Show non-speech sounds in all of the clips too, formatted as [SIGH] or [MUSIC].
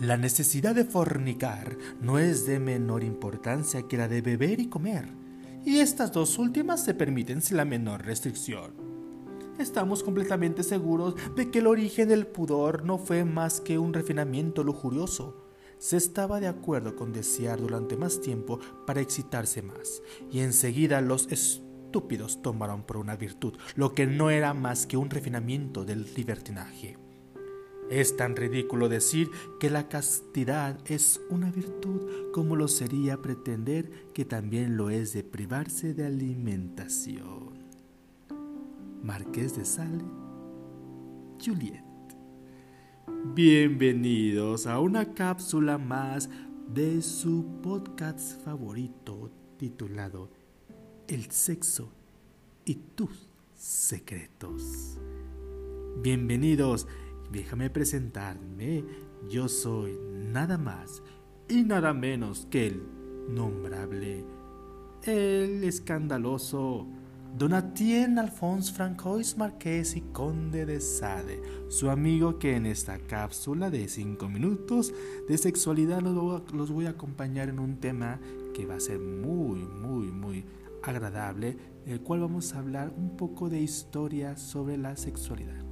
La necesidad de fornicar no es de menor importancia que la de beber y comer, y estas dos últimas se permiten sin la menor restricción. Estamos completamente seguros de que el origen del pudor no fue más que un refinamiento lujurioso. Se estaba de acuerdo con desear durante más tiempo para excitarse más, y enseguida los estúpidos tomaron por una virtud lo que no era más que un refinamiento del libertinaje. Es tan ridículo decir que la castidad es una virtud como lo sería pretender que también lo es de privarse de alimentación. Marqués de Sale, Juliet. Bienvenidos a una cápsula más de su podcast favorito titulado El sexo y tus secretos. Bienvenidos Déjame presentarme. Yo soy nada más y nada menos que el nombrable, el escandaloso Donatien Alphonse Francois Marqués y Conde de Sade, su amigo que en esta cápsula de 5 minutos de sexualidad los voy a acompañar en un tema que va a ser muy, muy, muy agradable, el cual vamos a hablar un poco de historia sobre la sexualidad.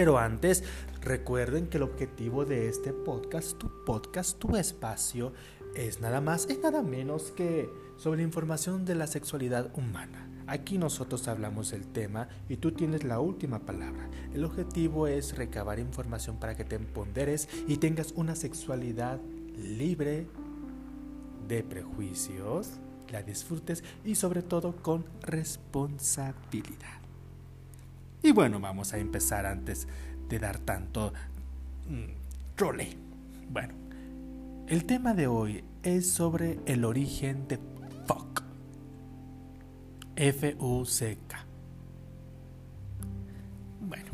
Pero antes, recuerden que el objetivo de este podcast, tu podcast, tu espacio, es nada más y nada menos que sobre información de la sexualidad humana. Aquí nosotros hablamos del tema y tú tienes la última palabra. El objetivo es recabar información para que te empoderes y tengas una sexualidad libre de prejuicios, la disfrutes y sobre todo con responsabilidad. Y bueno, vamos a empezar antes de dar tanto mm, trole. Bueno, el tema de hoy es sobre el origen de fuck. F-U-C-K. Bueno,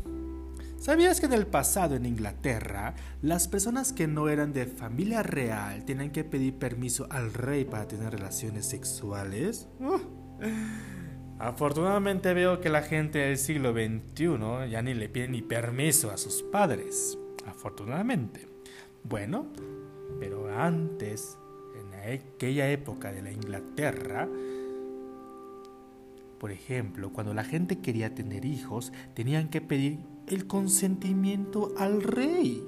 ¿sabías que en el pasado en Inglaterra las personas que no eran de familia real tienen que pedir permiso al rey para tener relaciones sexuales? Uh. Afortunadamente veo que la gente del siglo XXI ya ni le pide ni permiso a sus padres. Afortunadamente. Bueno, pero antes, en aquella época de la Inglaterra, por ejemplo, cuando la gente quería tener hijos, tenían que pedir el consentimiento al rey,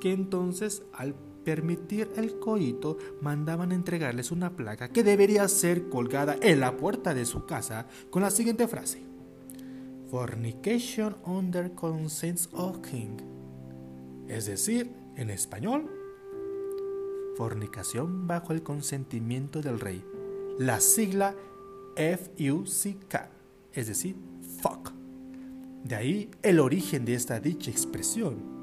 que entonces al permitir el coito, mandaban entregarles una placa que debería ser colgada en la puerta de su casa con la siguiente frase: Fornication under consent of king. Es decir, en español, fornicación bajo el consentimiento del rey. La sigla F-U-C-K, es decir, fuck. De ahí el origen de esta dicha expresión.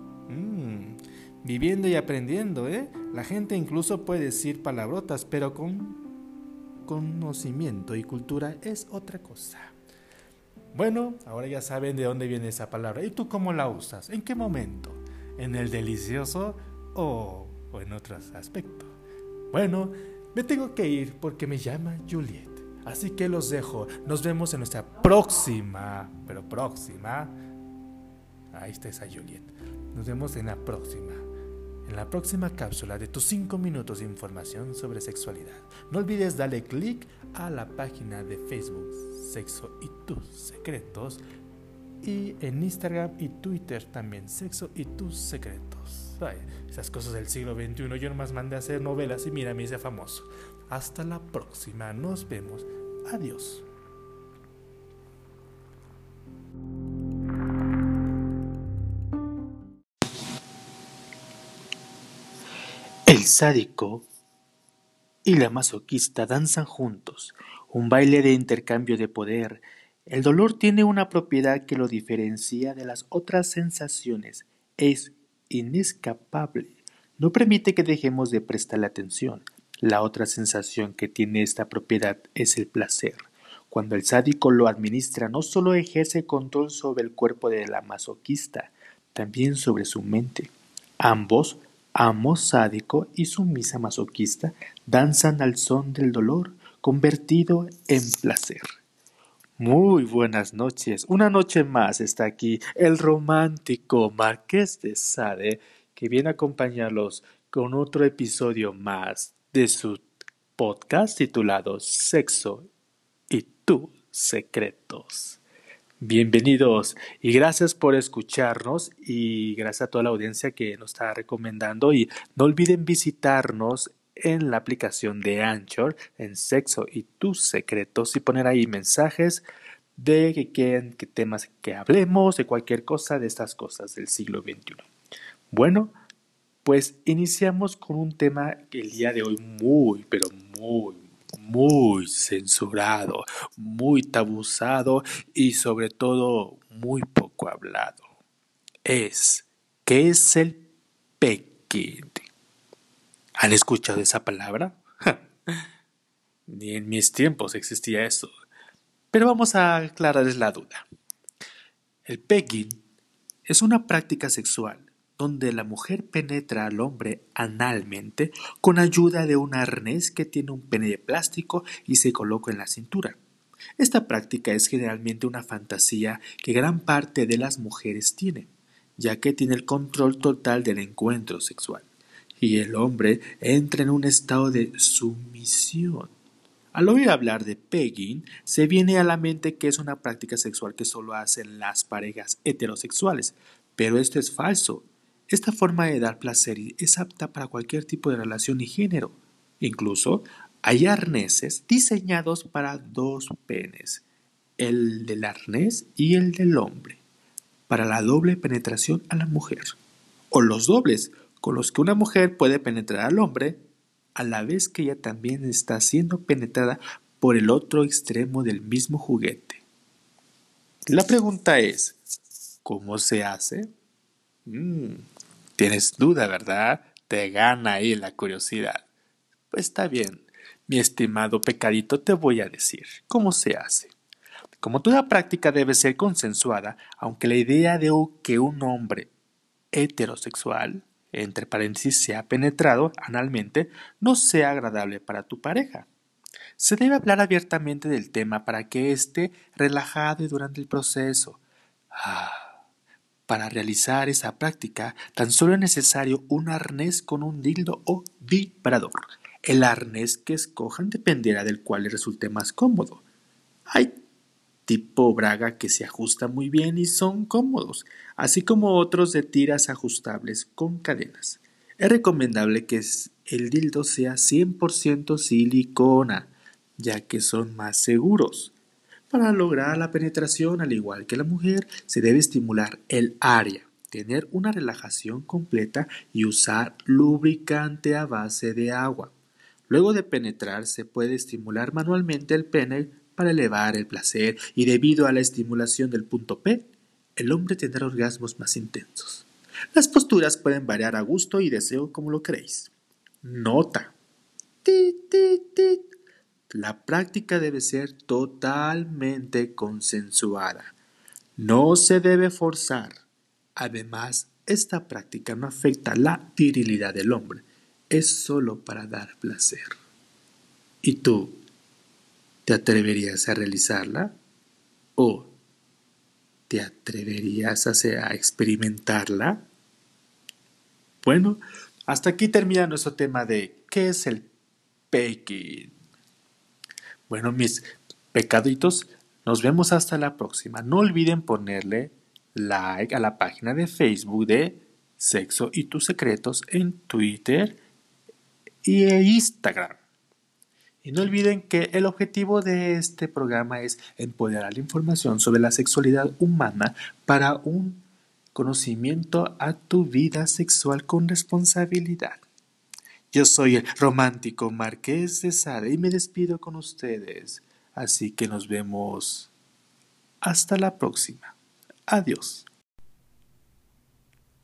Viviendo y aprendiendo, ¿eh? La gente incluso puede decir palabrotas, pero con conocimiento y cultura es otra cosa. Bueno, ahora ya saben de dónde viene esa palabra. ¿Y tú cómo la usas? ¿En qué momento? ¿En el delicioso o, o en otros aspectos? Bueno, me tengo que ir porque me llama Juliet. Así que los dejo. Nos vemos en nuestra próxima, pero próxima. Ahí está esa Juliet. Nos vemos en la próxima en la próxima cápsula de tus 5 minutos de información sobre sexualidad. No olvides darle clic a la página de Facebook Sexo y tus secretos y en Instagram y Twitter también Sexo y tus secretos. esas cosas del siglo XXI, yo nomás mandé a hacer novelas y mira, me hice famoso. Hasta la próxima, nos vemos. Adiós. El sádico y la masoquista danzan juntos, un baile de intercambio de poder. El dolor tiene una propiedad que lo diferencia de las otras sensaciones. Es inescapable. No permite que dejemos de prestarle atención. La otra sensación que tiene esta propiedad es el placer. Cuando el sádico lo administra, no solo ejerce control sobre el cuerpo de la masoquista, también sobre su mente. Ambos amo sádico y sumisa masoquista danzan al son del dolor convertido en placer. Muy buenas noches. Una noche más está aquí el romántico Marqués de Sade, que viene a acompañarlos con otro episodio más de su podcast titulado Sexo y tus secretos. Bienvenidos y gracias por escucharnos y gracias a toda la audiencia que nos está recomendando y no olviden visitarnos en la aplicación de Anchor en Sexo y tus secretos y poner ahí mensajes de que quieren que temas que hablemos de cualquier cosa de estas cosas del siglo XXI. Bueno, pues iniciamos con un tema que el día de hoy muy, pero muy, muy censurado, muy tabuzado y sobre todo muy poco hablado. Es, ¿qué es el peking? ¿Han escuchado esa palabra? [LAUGHS] Ni en mis tiempos existía eso. Pero vamos a aclararles la duda. El pegging es una práctica sexual donde la mujer penetra al hombre analmente con ayuda de un arnés que tiene un pene de plástico y se coloca en la cintura. Esta práctica es generalmente una fantasía que gran parte de las mujeres tiene, ya que tiene el control total del encuentro sexual, y el hombre entra en un estado de sumisión al oír hablar de pegging, se viene a la mente que es una práctica sexual que solo hacen las parejas heterosexuales, pero esto es falso. Esta forma de dar placer es apta para cualquier tipo de relación y género. Incluso hay arneses diseñados para dos penes, el del arnés y el del hombre, para la doble penetración a la mujer, o los dobles, con los que una mujer puede penetrar al hombre a la vez que ella también está siendo penetrada por el otro extremo del mismo juguete. La pregunta es, ¿cómo se hace? Mm, tienes duda, ¿verdad? Te gana ahí la curiosidad. Pues está bien, mi estimado pecadito, te voy a decir cómo se hace. Como toda práctica debe ser consensuada, aunque la idea de que un hombre heterosexual entre paréntesis, se ha penetrado analmente, no sea agradable para tu pareja. Se debe hablar abiertamente del tema para que esté relajado y durante el proceso. Ah, para realizar esa práctica, tan solo es necesario un arnés con un dildo o vibrador. El arnés que escojan dependerá del cual les resulte más cómodo. Hay tipo braga que se ajusta muy bien y son cómodos, así como otros de tiras ajustables con cadenas. Es recomendable que el dildo sea 100% silicona, ya que son más seguros. Para lograr la penetración, al igual que la mujer, se debe estimular el área, tener una relajación completa y usar lubricante a base de agua. Luego de penetrar, se puede estimular manualmente el pene para elevar el placer y debido a la estimulación del punto P, el hombre tendrá orgasmos más intensos. Las posturas pueden variar a gusto y deseo como lo queréis. Nota. La práctica debe ser totalmente consensuada. No se debe forzar. Además, esta práctica no afecta la virilidad del hombre. Es solo para dar placer. ¿Y tú? ¿Te atreverías a realizarla? ¿O te atreverías a, experimentarla? Bueno, hasta aquí termina nuestro tema de ¿qué es el peking? Bueno, mis pecaditos, nos vemos hasta la próxima. No olviden ponerle like a la página de Facebook de Sexo y tus secretos en Twitter y Instagram. Y no olviden que el objetivo de este programa es empoderar la información sobre la sexualidad humana para un conocimiento a tu vida sexual con responsabilidad. Yo soy el romántico Marqués de Sade y me despido con ustedes. Así que nos vemos hasta la próxima. Adiós.